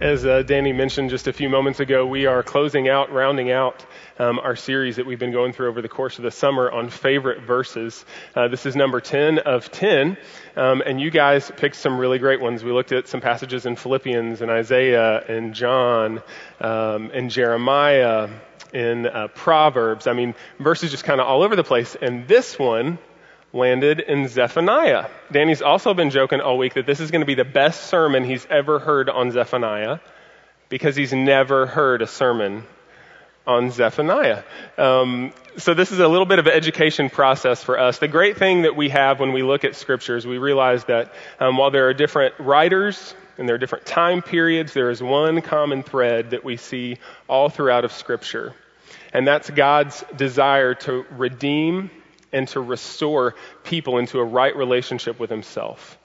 As uh, Danny mentioned just a few moments ago, we are closing out, rounding out um, our series that we've been going through over the course of the summer on favorite verses. Uh, this is number 10 of 10, um, and you guys picked some really great ones. We looked at some passages in Philippians and Isaiah and John um, and Jeremiah in uh, Proverbs. I mean, verses just kind of all over the place. And this one landed in Zephaniah. Danny's also been joking all week that this is going to be the best sermon he's ever heard on Zephaniah because he's never heard a sermon on Zephaniah. Um, so this is a little bit of an education process for us. The great thing that we have when we look at scriptures, we realize that um, while there are different writers and there are different time periods, there is one common thread that we see all throughout of scripture. And that's God's desire to redeem and to restore people into a right relationship with Himself.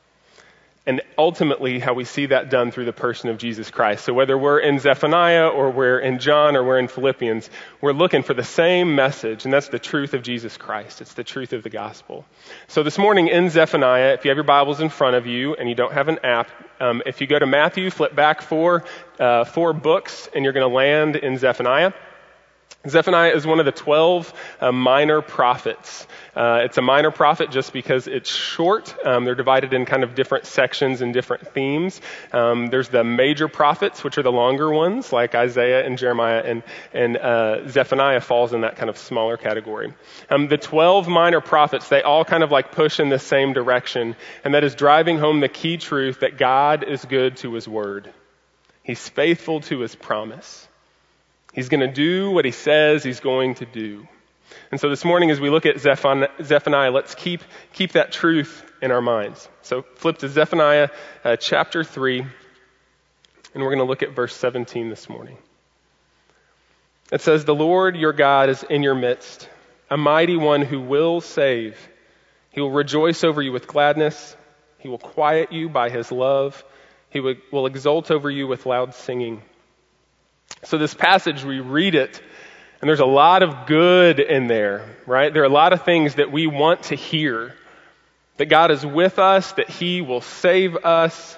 And ultimately, how we see that done through the person of Jesus Christ. So, whether we're in Zephaniah or we're in John or we're in Philippians, we're looking for the same message, and that's the truth of Jesus Christ. It's the truth of the gospel. So, this morning in Zephaniah, if you have your Bibles in front of you and you don't have an app, um, if you go to Matthew, flip back four, uh, four books, and you're going to land in Zephaniah. Zephaniah is one of the 12 uh, minor prophets. Uh, it's a minor prophet just because it's short. Um, they're divided in kind of different sections and different themes. Um, there's the major prophets, which are the longer ones, like Isaiah and Jeremiah, and, and uh, Zephaniah falls in that kind of smaller category. Um, the 12 minor prophets, they all kind of like push in the same direction, and that is driving home the key truth that God is good to his word. He's faithful to his promise. He's going to do what he says he's going to do. And so this morning, as we look at Zephaniah, let's keep, keep that truth in our minds. So flip to Zephaniah uh, chapter 3, and we're going to look at verse 17 this morning. It says, The Lord your God is in your midst, a mighty one who will save. He will rejoice over you with gladness. He will quiet you by his love. He will exult over you with loud singing. So, this passage, we read it, and there's a lot of good in there, right? There are a lot of things that we want to hear that God is with us, that He will save us,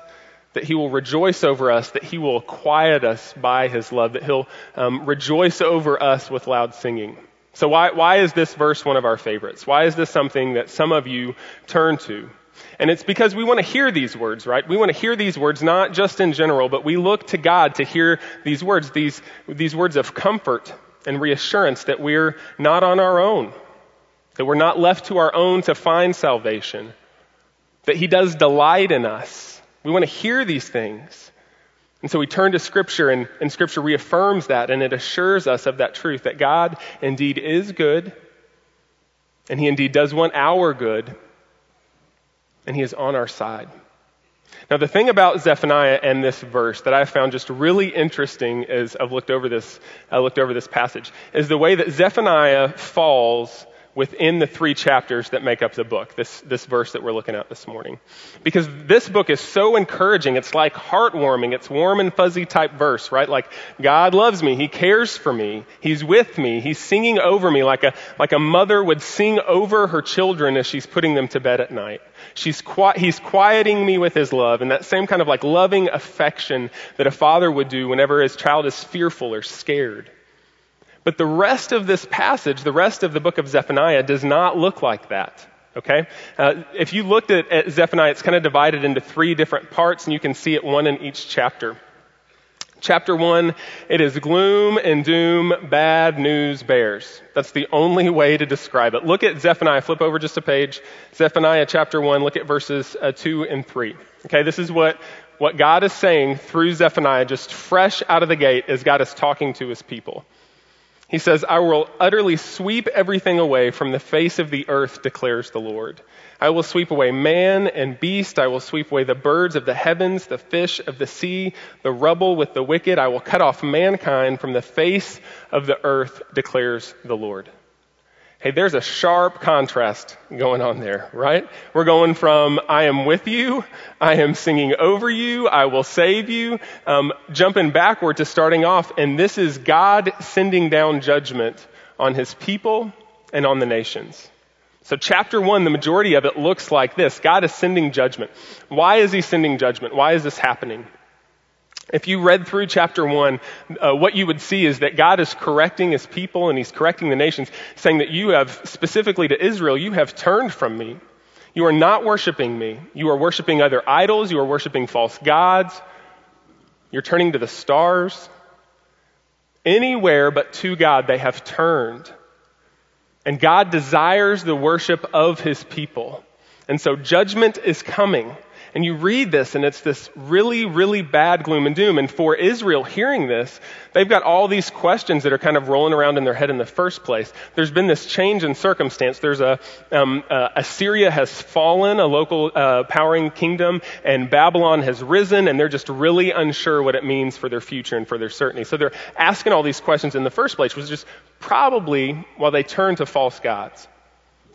that He will rejoice over us, that He will quiet us by His love, that He'll um, rejoice over us with loud singing. So, why, why is this verse one of our favorites? Why is this something that some of you turn to? And it's because we want to hear these words, right? We want to hear these words not just in general, but we look to God to hear these words, these, these words of comfort and reassurance that we're not on our own, that we're not left to our own to find salvation, that He does delight in us. We want to hear these things. And so we turn to Scripture, and, and Scripture reaffirms that, and it assures us of that truth that God indeed is good, and He indeed does want our good and he is on our side. Now, the thing about Zephaniah and this verse that I found just really interesting as I've looked over this, I looked over this passage, is the way that Zephaniah falls within the three chapters that make up the book, this, this verse that we're looking at this morning. Because this book is so encouraging. It's like heartwarming. It's warm and fuzzy type verse, right? Like, God loves me. He cares for me. He's with me. He's singing over me like a, like a mother would sing over her children as she's putting them to bed at night. She's qui- he's quieting me with his love and that same kind of like loving affection that a father would do whenever his child is fearful or scared. But the rest of this passage, the rest of the book of Zephaniah, does not look like that. Okay? Uh, if you looked at, at Zephaniah, it's kind of divided into three different parts, and you can see it one in each chapter. Chapter one, it is gloom and doom, bad news bears. That's the only way to describe it. Look at Zephaniah, flip over just a page. Zephaniah chapter one, look at verses uh, two and three. Okay, this is what, what God is saying through Zephaniah, just fresh out of the gate as God is talking to his people. He says, I will utterly sweep everything away from the face of the earth, declares the Lord. I will sweep away man and beast. I will sweep away the birds of the heavens, the fish of the sea, the rubble with the wicked. I will cut off mankind from the face of the earth, declares the Lord. Hey, there's a sharp contrast going on there, right? We're going from I am with you, I am singing over you, I will save you, um, jumping backward to starting off, and this is God sending down judgment on his people and on the nations. So, chapter one, the majority of it looks like this God is sending judgment. Why is he sending judgment? Why is this happening? If you read through chapter one, uh, what you would see is that God is correcting his people and he's correcting the nations, saying that you have, specifically to Israel, you have turned from me. You are not worshiping me. You are worshiping other idols. You are worshiping false gods. You're turning to the stars. Anywhere but to God, they have turned. And God desires the worship of his people. And so judgment is coming. And you read this, and it's this really, really bad gloom and doom. And for Israel hearing this, they've got all these questions that are kind of rolling around in their head in the first place. There's been this change in circumstance. There's a um, uh, Assyria has fallen, a local uh, powering kingdom, and Babylon has risen, and they're just really unsure what it means for their future and for their certainty. So they're asking all these questions in the first place, which is just probably while they turn to false gods.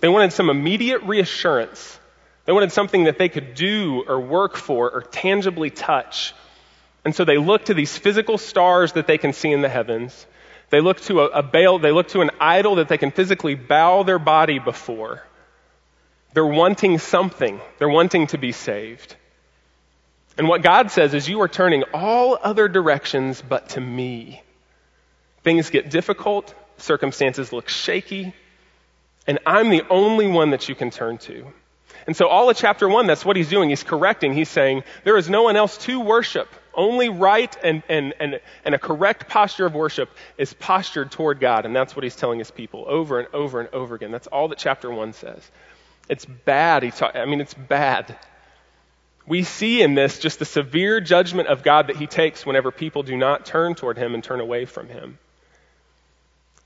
They wanted some immediate reassurance they wanted something that they could do or work for or tangibly touch. And so they look to these physical stars that they can see in the heavens. They look to a, a Baal, they look to an idol that they can physically bow their body before. They're wanting something. They're wanting to be saved. And what God says is, You are turning all other directions but to me. Things get difficult, circumstances look shaky, and I'm the only one that you can turn to. And so all of chapter one, that's what he's doing. He's correcting. He's saying, there is no one else to worship. Only right and, and, and, and a correct posture of worship is postured toward God. And that's what he's telling his people over and over and over again. That's all that chapter one says. It's bad. He ta- I mean, it's bad. We see in this just the severe judgment of God that he takes whenever people do not turn toward him and turn away from him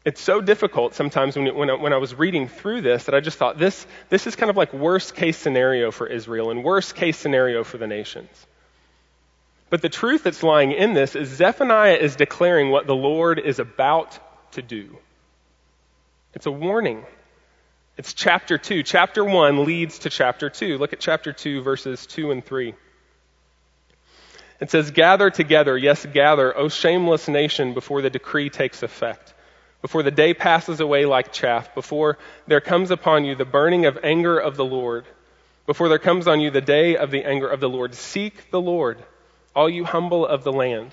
it's so difficult sometimes when, when, I, when I was reading through this that I just thought this, this is kind of like worst case scenario for Israel and worst case scenario for the nations. But the truth that's lying in this is Zephaniah is declaring what the Lord is about to do. It's a warning. It's chapter 2. Chapter 1 leads to chapter 2. Look at chapter 2, verses 2 and 3. It says, Gather together, yes, gather, O shameless nation, before the decree takes effect before the day passes away like chaff, before there comes upon you the burning of anger of the Lord, before there comes on you the day of the anger of the Lord. Seek the Lord, all you humble of the land.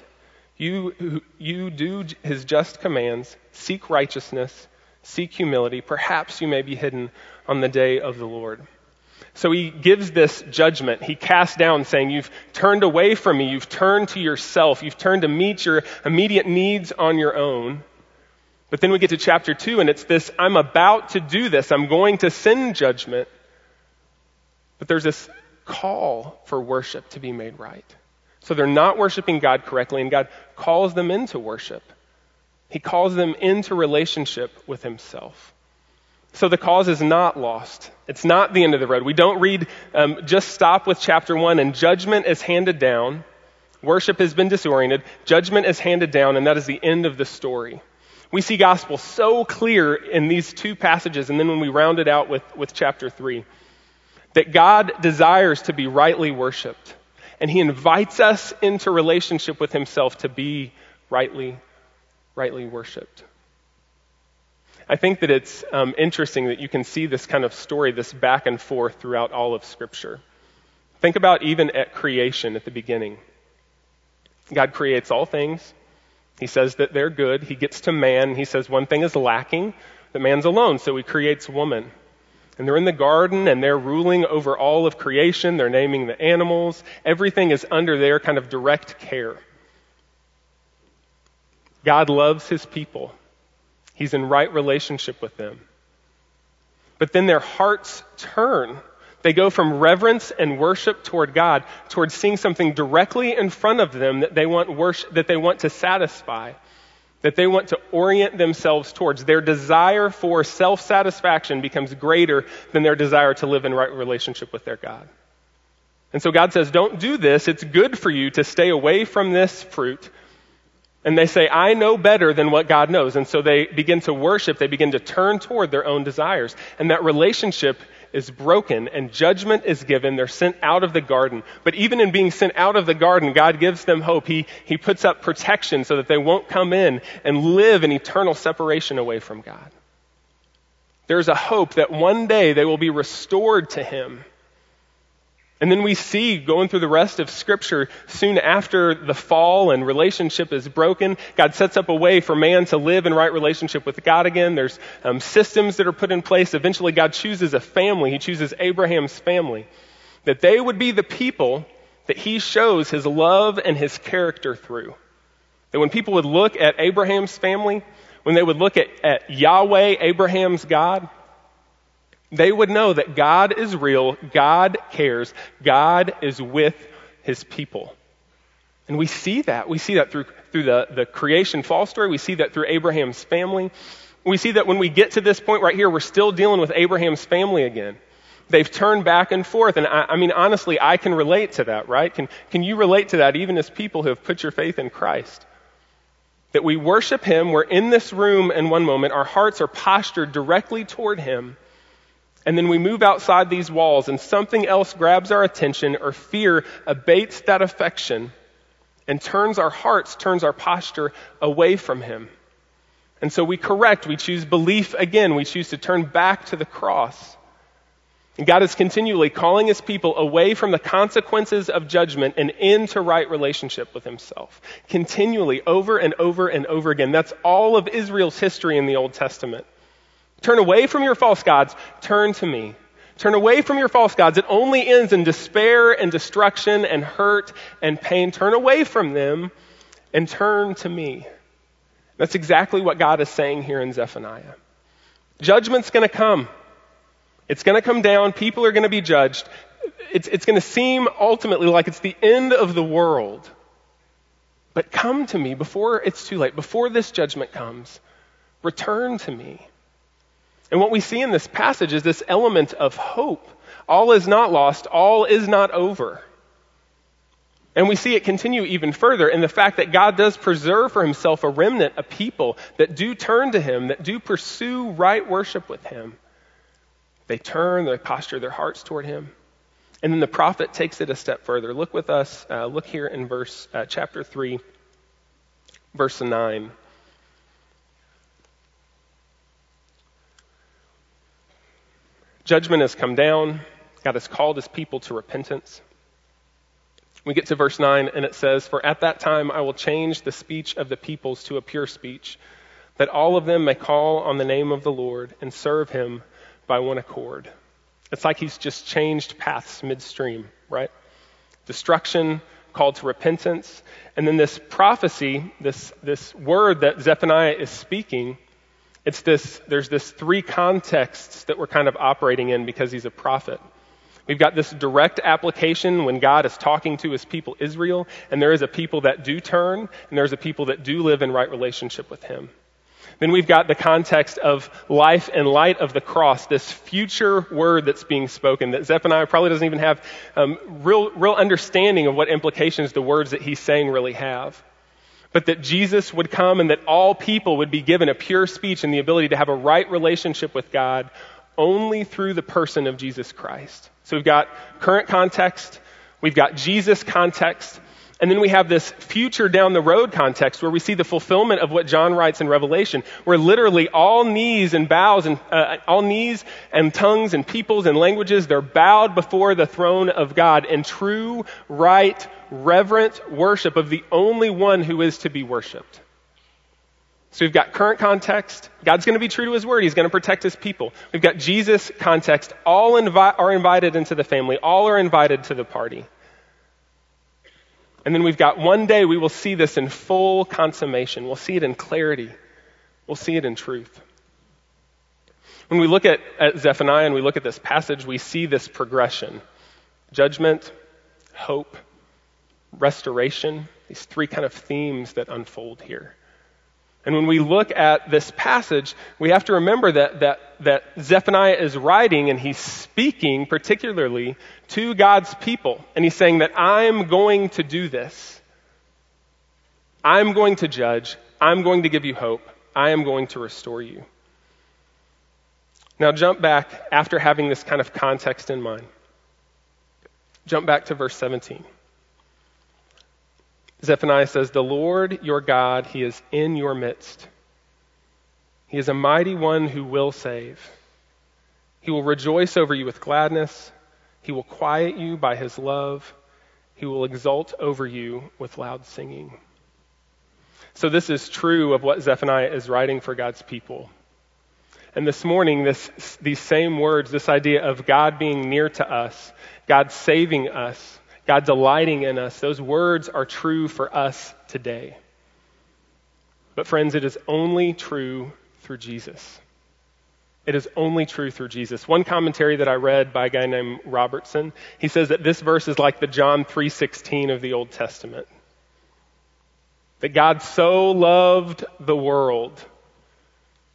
You, you do his just commands, seek righteousness, seek humility. Perhaps you may be hidden on the day of the Lord. So he gives this judgment. He casts down saying, you've turned away from me. You've turned to yourself. You've turned to meet your immediate needs on your own. But then we get to chapter 2 and it's this I'm about to do this. I'm going to send judgment. But there's this call for worship to be made right. So they're not worshiping God correctly, and God calls them into worship. He calls them into relationship with Himself. So the cause is not lost. It's not the end of the road. We don't read, um, just stop with chapter 1 and judgment is handed down. Worship has been disoriented. Judgment is handed down, and that is the end of the story. We see gospel so clear in these two passages, and then when we round it out with, with chapter 3, that God desires to be rightly worshiped. And he invites us into relationship with himself to be rightly, rightly worshiped. I think that it's um, interesting that you can see this kind of story, this back and forth throughout all of Scripture. Think about even at creation at the beginning. God creates all things. He says that they're good. He gets to man. He says one thing is lacking that man's alone, so he creates woman. And they're in the garden and they're ruling over all of creation. They're naming the animals. Everything is under their kind of direct care. God loves his people. He's in right relationship with them. But then their hearts turn they go from reverence and worship toward God towards seeing something directly in front of them that they want worship, that they want to satisfy, that they want to orient themselves towards. Their desire for self-satisfaction becomes greater than their desire to live in right relationship with their God. And so God says, don't do this. It's good for you to stay away from this fruit. And they say, I know better than what God knows. And so they begin to worship. They begin to turn toward their own desires. And that relationship is broken and judgment is given. They're sent out of the garden. But even in being sent out of the garden, God gives them hope. He, he puts up protection so that they won't come in and live in eternal separation away from God. There's a hope that one day they will be restored to Him. And then we see going through the rest of Scripture, soon after the fall and relationship is broken, God sets up a way for man to live in right relationship with God again. There's um, systems that are put in place. Eventually, God chooses a family. He chooses Abraham's family. That they would be the people that He shows His love and His character through. That when people would look at Abraham's family, when they would look at, at Yahweh, Abraham's God, they would know that God is real, God cares, God is with his people. And we see that. We see that through, through the, the creation fall story. We see that through Abraham's family. We see that when we get to this point right here, we're still dealing with Abraham's family again. They've turned back and forth. And I, I mean, honestly, I can relate to that, right? Can, can you relate to that even as people who have put your faith in Christ? That we worship Him, we're in this room in one moment, our hearts are postured directly toward Him and then we move outside these walls and something else grabs our attention or fear abates that affection and turns our hearts, turns our posture away from Him. And so we correct, we choose belief again, we choose to turn back to the cross. And God is continually calling His people away from the consequences of judgment and into right relationship with Himself. Continually, over and over and over again. That's all of Israel's history in the Old Testament. Turn away from your false gods. Turn to me. Turn away from your false gods. It only ends in despair and destruction and hurt and pain. Turn away from them and turn to me. That's exactly what God is saying here in Zephaniah. Judgment's going to come. It's going to come down. People are going to be judged. It's, it's going to seem ultimately like it's the end of the world. But come to me before it's too late, before this judgment comes. Return to me. And what we see in this passage is this element of hope. All is not lost, all is not over. And we see it continue even further in the fact that God does preserve for himself a remnant, a people that do turn to him, that do pursue right worship with him. They turn, they posture their hearts toward him. And then the prophet takes it a step further. Look with us, uh, look here in verse, uh, chapter 3, verse 9. Judgment has come down. God has called his people to repentance. We get to verse 9, and it says, For at that time I will change the speech of the peoples to a pure speech, that all of them may call on the name of the Lord and serve him by one accord. It's like he's just changed paths midstream, right? Destruction, called to repentance, and then this prophecy, this, this word that Zephaniah is speaking, it's this, there's this three contexts that we're kind of operating in because he's a prophet. We've got this direct application when God is talking to his people Israel, and there is a people that do turn, and there's a people that do live in right relationship with him. Then we've got the context of life in light of the cross, this future word that's being spoken that Zephaniah probably doesn't even have um, real, real understanding of what implications the words that he's saying really have but that Jesus would come and that all people would be given a pure speech and the ability to have a right relationship with God only through the person of Jesus Christ. So we've got current context, we've got Jesus context, and then we have this future down the road context where we see the fulfillment of what John writes in Revelation, where literally all knees and bows and uh, all knees and tongues and peoples and languages, they're bowed before the throne of God in true, right, reverent worship of the only one who is to be worshiped. So we've got current context. God's going to be true to his word. He's going to protect his people. We've got Jesus context. All invi- are invited into the family. All are invited to the party. And then we've got one day we will see this in full consummation. We'll see it in clarity. We'll see it in truth. When we look at, at Zephaniah and we look at this passage, we see this progression judgment, hope, restoration, these three kind of themes that unfold here. And when we look at this passage, we have to remember that, that, that Zephaniah is writing and he's speaking particularly to God's people. And he's saying that I'm going to do this. I'm going to judge. I'm going to give you hope. I am going to restore you. Now jump back after having this kind of context in mind. Jump back to verse 17. Zephaniah says, The Lord your God, He is in your midst. He is a mighty one who will save. He will rejoice over you with gladness. He will quiet you by his love. He will exult over you with loud singing. So, this is true of what Zephaniah is writing for God's people. And this morning, this, these same words, this idea of God being near to us, God saving us, God delighting in us, those words are true for us today. But, friends, it is only true through Jesus. It is only true through Jesus. One commentary that I read by a guy named Robertson, he says that this verse is like the John 3:16 of the Old Testament. That God so loved the world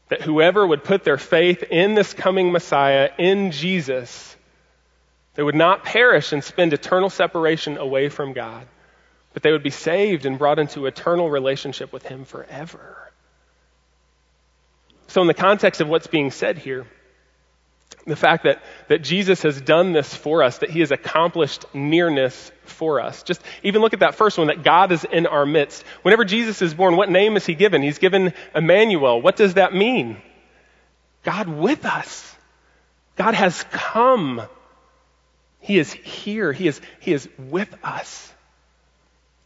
that whoever would put their faith in this coming Messiah, in Jesus, they would not perish and spend eternal separation away from God, but they would be saved and brought into eternal relationship with Him forever. So, in the context of what's being said here, the fact that, that Jesus has done this for us, that he has accomplished nearness for us. Just even look at that first one, that God is in our midst. Whenever Jesus is born, what name is he given? He's given Emmanuel. What does that mean? God with us. God has come. He is here. He is, he is with us.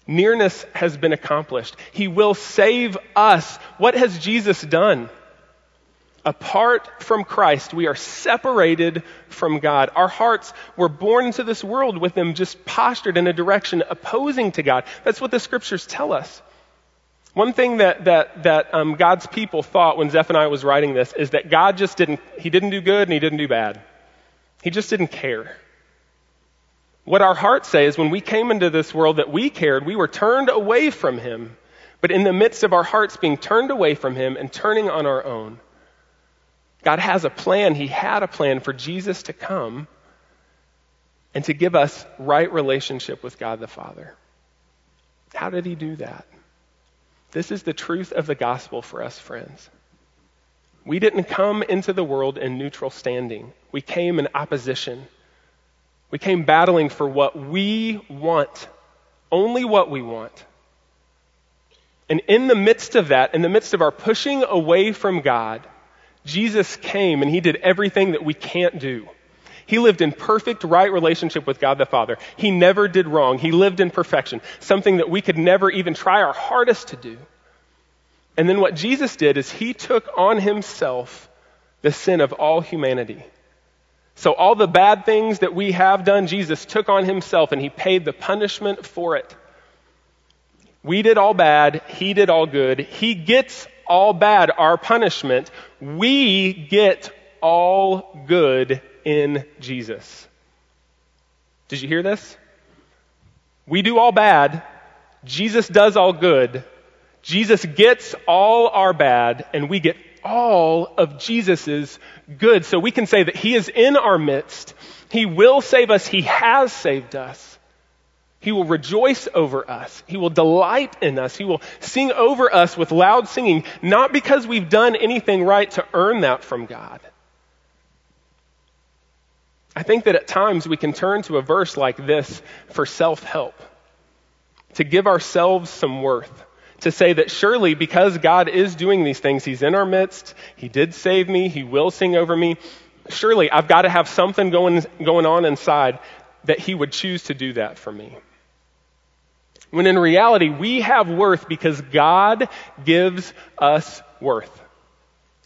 Nearness has been accomplished. He will save us. What has Jesus done? Apart from Christ, we are separated from God. Our hearts were born into this world with them just postured in a direction opposing to God. That's what the scriptures tell us. One thing that, that, that um, God's people thought when Zephaniah was writing this is that God just didn't, he didn't do good and he didn't do bad. He just didn't care. What our hearts say is when we came into this world that we cared, we were turned away from him. But in the midst of our hearts being turned away from him and turning on our own, God has a plan. He had a plan for Jesus to come and to give us right relationship with God the Father. How did he do that? This is the truth of the gospel for us, friends. We didn't come into the world in neutral standing. We came in opposition. We came battling for what we want, only what we want. And in the midst of that, in the midst of our pushing away from God, Jesus came and he did everything that we can't do. He lived in perfect, right relationship with God the Father. He never did wrong. He lived in perfection, something that we could never even try our hardest to do. And then what Jesus did is he took on himself the sin of all humanity. So all the bad things that we have done, Jesus took on himself and he paid the punishment for it. We did all bad, he did all good. He gets all bad, our punishment, we get all good in Jesus. Did you hear this? We do all bad, Jesus does all good. Jesus gets all our bad, and we get all of Jesus's good. So we can say that He is in our midst. He will save us. He has saved us. He will rejoice over us. He will delight in us. He will sing over us with loud singing, not because we've done anything right to earn that from God. I think that at times we can turn to a verse like this for self help, to give ourselves some worth, to say that surely because God is doing these things, He's in our midst, He did save me, He will sing over me. Surely I've got to have something going, going on inside that He would choose to do that for me. When in reality, we have worth because God gives us worth.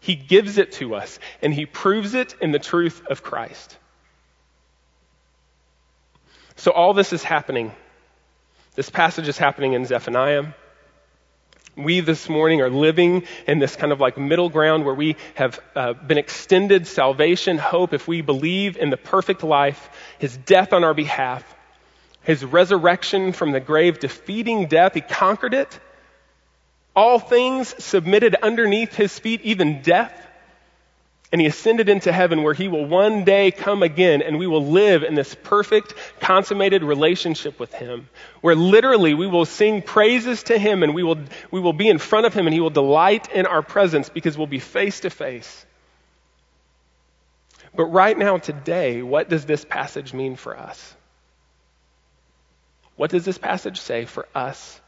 He gives it to us, and He proves it in the truth of Christ. So, all this is happening. This passage is happening in Zephaniah. We this morning are living in this kind of like middle ground where we have uh, been extended salvation, hope, if we believe in the perfect life, His death on our behalf, his resurrection from the grave, defeating death. He conquered it. All things submitted underneath his feet, even death. And he ascended into heaven where he will one day come again and we will live in this perfect, consummated relationship with him. Where literally we will sing praises to him and we will, we will be in front of him and he will delight in our presence because we'll be face to face. But right now, today, what does this passage mean for us? What does this passage say for us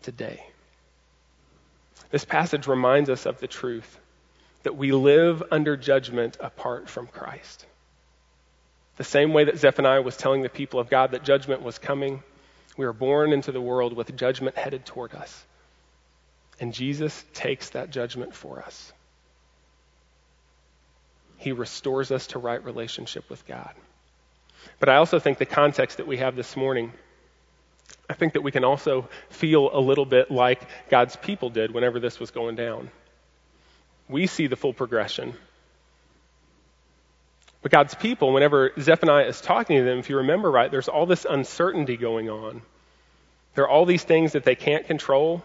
today? This passage reminds us of the truth that we live under judgment apart from Christ. The same way that Zephaniah was telling the people of God that judgment was coming, we are born into the world with judgment headed toward us. And Jesus takes that judgment for us. He restores us to right relationship with God. But I also think the context that we have this morning, I think that we can also feel a little bit like God's people did whenever this was going down. We see the full progression. But God's people, whenever Zephaniah is talking to them, if you remember right, there's all this uncertainty going on. There are all these things that they can't control,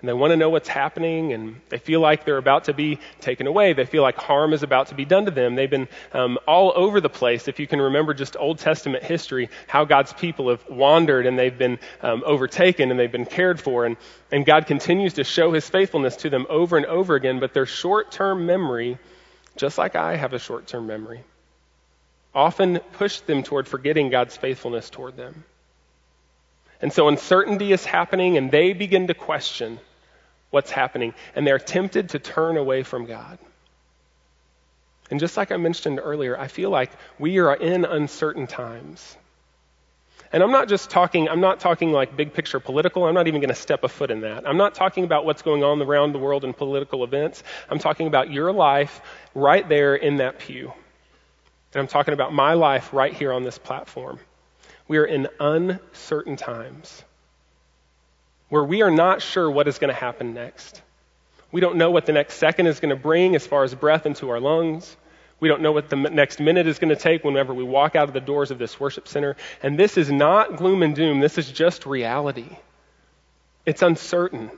and they want to know what's happening, and they feel like they're about to be taken away. They feel like harm is about to be done to them. They've been um, all over the place. If you can remember just Old Testament history, how God's people have wandered and they've been um, overtaken and they've been cared for, and, and God continues to show his faithfulness to them over and over again, but their short term memory, just like I have a short term memory, often push them toward forgetting God's faithfulness toward them. And so uncertainty is happening, and they begin to question what's happening, and they're tempted to turn away from God. And just like I mentioned earlier, I feel like we are in uncertain times. And I'm not just talking, I'm not talking like big picture political. I'm not even going to step a foot in that. I'm not talking about what's going on around the world in political events. I'm talking about your life right there in that pew. And I'm talking about my life right here on this platform. We are in uncertain times where we are not sure what is going to happen next. We don't know what the next second is going to bring as far as breath into our lungs. We don't know what the next minute is going to take whenever we walk out of the doors of this worship center. And this is not gloom and doom. This is just reality. It's uncertain.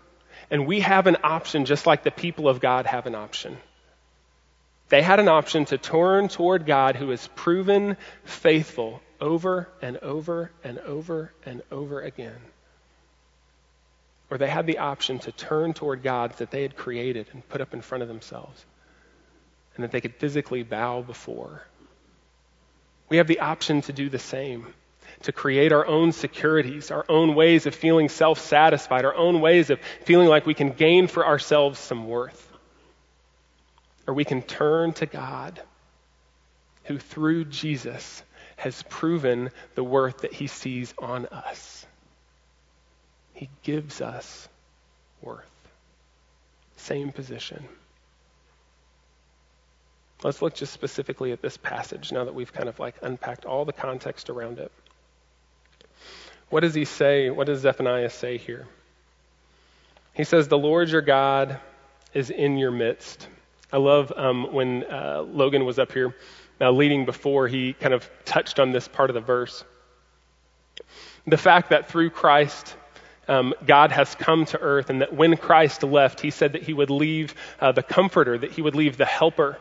And we have an option just like the people of God have an option. They had an option to turn toward God who is proven faithful over and over and over and over again or they had the option to turn toward gods that they had created and put up in front of themselves and that they could physically bow before. We have the option to do the same, to create our own securities, our own ways of feeling self satisfied, our own ways of feeling like we can gain for ourselves some worth. Or we can turn to God, who through Jesus has proven the worth that he sees on us. He gives us worth. Same position. Let's look just specifically at this passage now that we've kind of like unpacked all the context around it. What does he say? What does Zephaniah say here? He says, The Lord your God is in your midst. I love um, when uh, Logan was up here uh, leading before, he kind of touched on this part of the verse. The fact that through Christ, um, God has come to earth, and that when Christ left, he said that he would leave uh, the comforter, that he would leave the helper,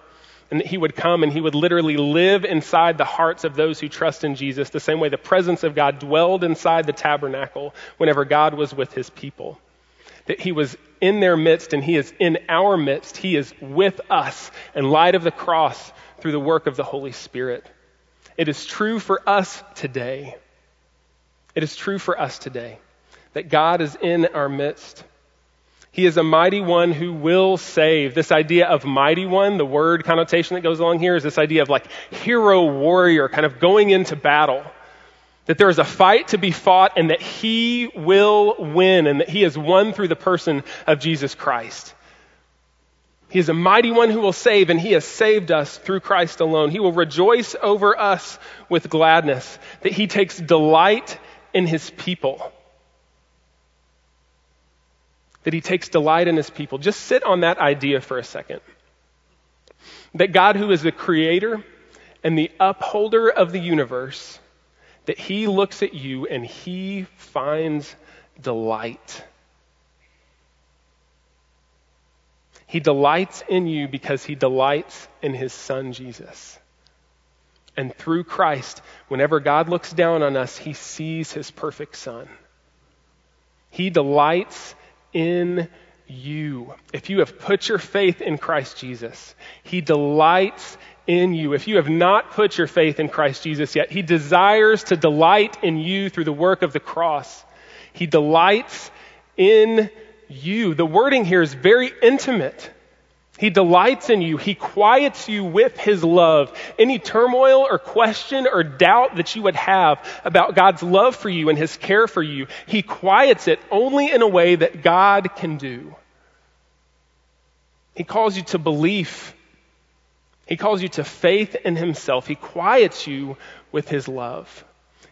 and that he would come and he would literally live inside the hearts of those who trust in Jesus, the same way the presence of God dwelled inside the tabernacle whenever God was with his people. That he was in their midst and he is in our midst. He is with us in light of the cross through the work of the Holy Spirit. It is true for us today. It is true for us today that God is in our midst. He is a mighty one who will save. This idea of mighty one, the word connotation that goes along here is this idea of like hero warrior, kind of going into battle. That there is a fight to be fought and that he will win and that he has won through the person of Jesus Christ. He is a mighty one who will save, and he has saved us through Christ alone. He will rejoice over us with gladness, that he takes delight in his people that he takes delight in his people. Just sit on that idea for a second. That God, who is the creator and the upholder of the universe, that he looks at you and he finds delight. He delights in you because he delights in his son Jesus. And through Christ, whenever God looks down on us, he sees his perfect son. He delights in you. If you have put your faith in Christ Jesus, He delights in you. If you have not put your faith in Christ Jesus yet, He desires to delight in you through the work of the cross. He delights in you. The wording here is very intimate. He delights in you. He quiets you with His love. Any turmoil or question or doubt that you would have about God's love for you and His care for you, He quiets it only in a way that God can do. He calls you to belief. He calls you to faith in Himself. He quiets you with His love.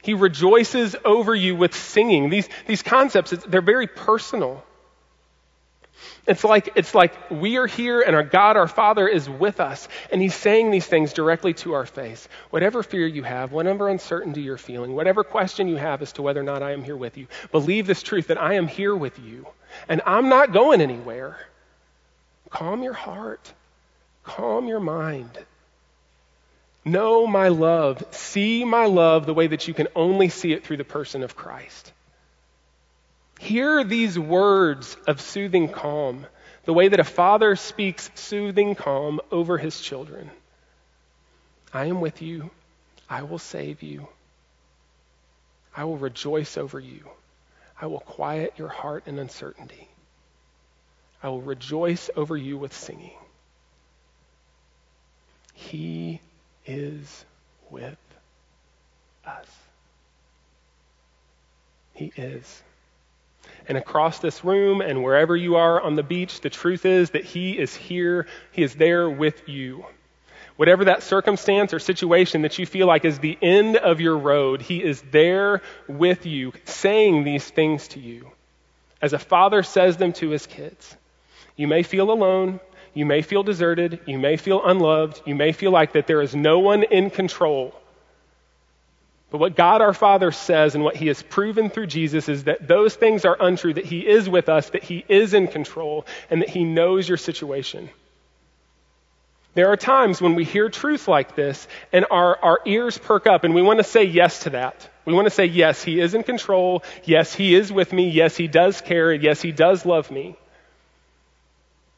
He rejoices over you with singing. These, these concepts, they're very personal. It's like, it's like we are here and our God, our Father, is with us. And He's saying these things directly to our face. Whatever fear you have, whatever uncertainty you're feeling, whatever question you have as to whether or not I am here with you, believe this truth that I am here with you. And I'm not going anywhere. Calm your heart, calm your mind. Know my love. See my love the way that you can only see it through the person of Christ. Hear these words of soothing calm, the way that a father speaks soothing calm over his children. I am with you. I will save you. I will rejoice over you. I will quiet your heart in uncertainty. I will rejoice over you with singing. He is with us. He is. And across this room and wherever you are on the beach, the truth is that He is here. He is there with you. Whatever that circumstance or situation that you feel like is the end of your road, He is there with you, saying these things to you. As a father says them to his kids. You may feel alone. You may feel deserted. You may feel unloved. You may feel like that there is no one in control. But what God our Father says and what He has proven through Jesus is that those things are untrue, that He is with us, that He is in control, and that He knows your situation. There are times when we hear truth like this and our, our ears perk up and we want to say yes to that. We want to say, yes, He is in control. Yes, He is with me. Yes, He does care. Yes, He does love me.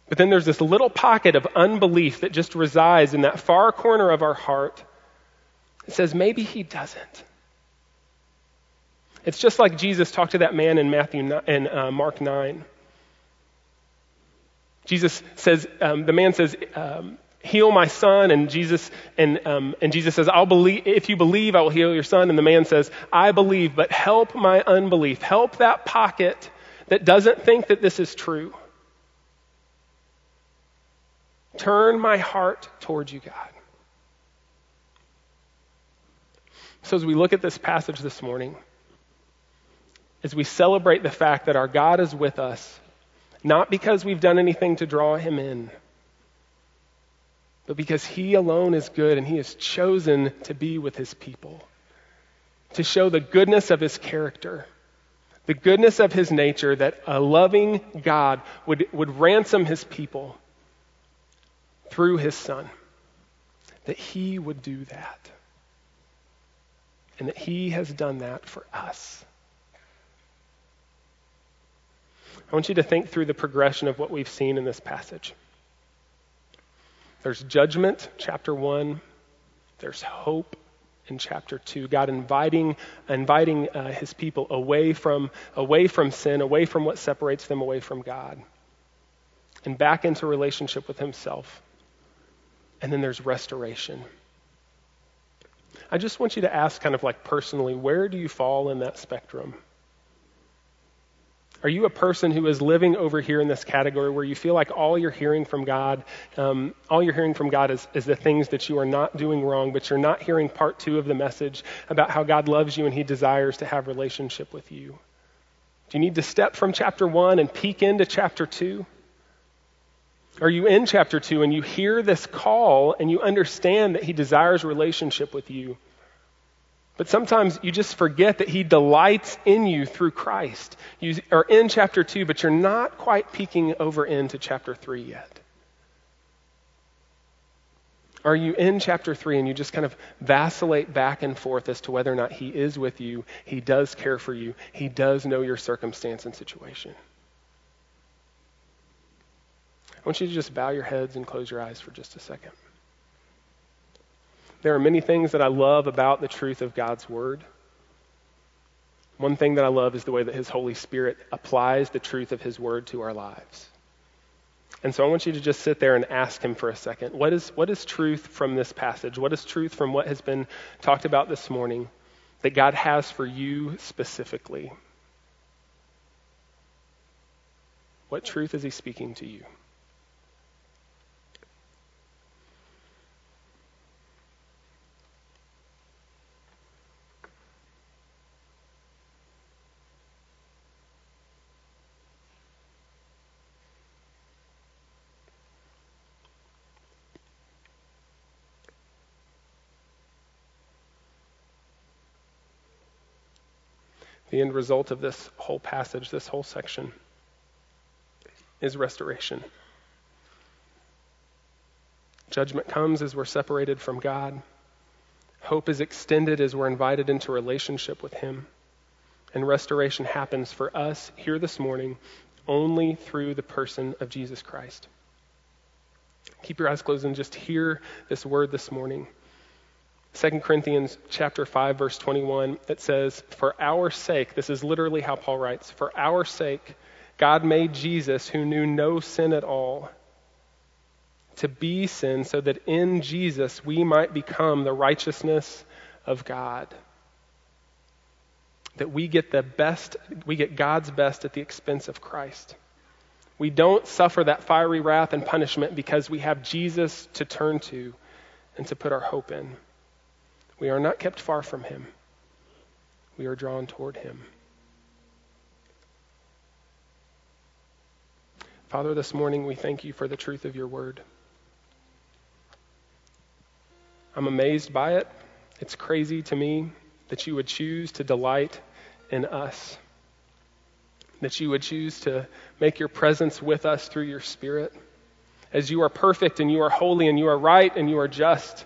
But then there's this little pocket of unbelief that just resides in that far corner of our heart says maybe he doesn't. It's just like Jesus talked to that man in Matthew in uh, Mark nine. Jesus says, um, the man says, um, "Heal my son," and Jesus and um, and Jesus says, "I'll believe. If you believe, I will heal your son." And the man says, "I believe, but help my unbelief. Help that pocket that doesn't think that this is true. Turn my heart towards you, God." So, as we look at this passage this morning, as we celebrate the fact that our God is with us, not because we've done anything to draw him in, but because he alone is good and he has chosen to be with his people, to show the goodness of his character, the goodness of his nature, that a loving God would, would ransom his people through his son, that he would do that and that He has done that for us. I want you to think through the progression of what we've seen in this passage. There's judgment, chapter 1. There's hope in chapter 2. God inviting, inviting uh, his people away from, away from sin, away from what separates them away from God, and back into relationship with himself. And then there's restoration. I just want you to ask, kind of like personally, where do you fall in that spectrum? Are you a person who is living over here in this category where you feel like all you're hearing from God, um, all you're hearing from God is, is the things that you are not doing wrong, but you're not hearing part two of the message about how God loves you and He desires to have relationship with you? Do you need to step from chapter one and peek into chapter two? Are you in chapter 2 and you hear this call and you understand that he desires relationship with you? But sometimes you just forget that he delights in you through Christ. You are in chapter 2, but you're not quite peeking over into chapter 3 yet. Are you in chapter 3 and you just kind of vacillate back and forth as to whether or not he is with you, he does care for you, he does know your circumstance and situation? I want you to just bow your heads and close your eyes for just a second. There are many things that I love about the truth of God's Word. One thing that I love is the way that His Holy Spirit applies the truth of His Word to our lives. And so I want you to just sit there and ask him for a second. What is, what is truth from this passage? What is truth from what has been talked about this morning that God has for you specifically? What truth is he speaking to you? The end result of this whole passage, this whole section, is restoration. Judgment comes as we're separated from God. Hope is extended as we're invited into relationship with Him. And restoration happens for us here this morning only through the person of Jesus Christ. Keep your eyes closed and just hear this word this morning. 2 Corinthians chapter 5 verse 21 it says for our sake this is literally how Paul writes for our sake God made Jesus who knew no sin at all to be sin so that in Jesus we might become the righteousness of God. That we get the best we get God's best at the expense of Christ. We don't suffer that fiery wrath and punishment because we have Jesus to turn to and to put our hope in we are not kept far from him, we are drawn toward him. Father, this morning we thank you for the truth of your word. I'm amazed by it. It's crazy to me that you would choose to delight in us, that you would choose to make your presence with us through your Spirit. As you are perfect and you are holy and you are right and you are just,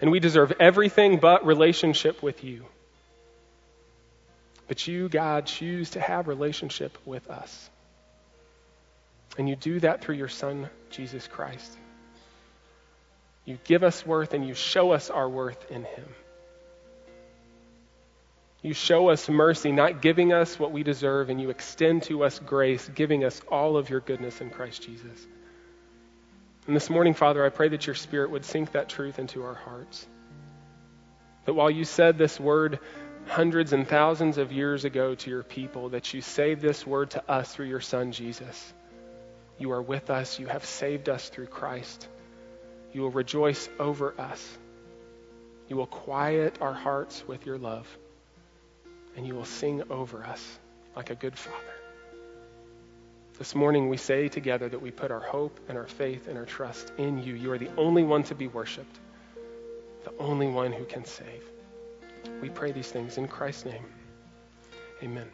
and we deserve everything but relationship with you. But you, God, choose to have relationship with us. And you do that through your Son, Jesus Christ. You give us worth and you show us our worth in Him. You show us mercy, not giving us what we deserve, and you extend to us grace, giving us all of your goodness in Christ Jesus. And this morning, Father, I pray that your Spirit would sink that truth into our hearts. That while you said this word hundreds and thousands of years ago to your people, that you say this word to us through your Son, Jesus. You are with us. You have saved us through Christ. You will rejoice over us. You will quiet our hearts with your love. And you will sing over us like a good father. This morning, we say together that we put our hope and our faith and our trust in you. You are the only one to be worshiped, the only one who can save. We pray these things in Christ's name. Amen.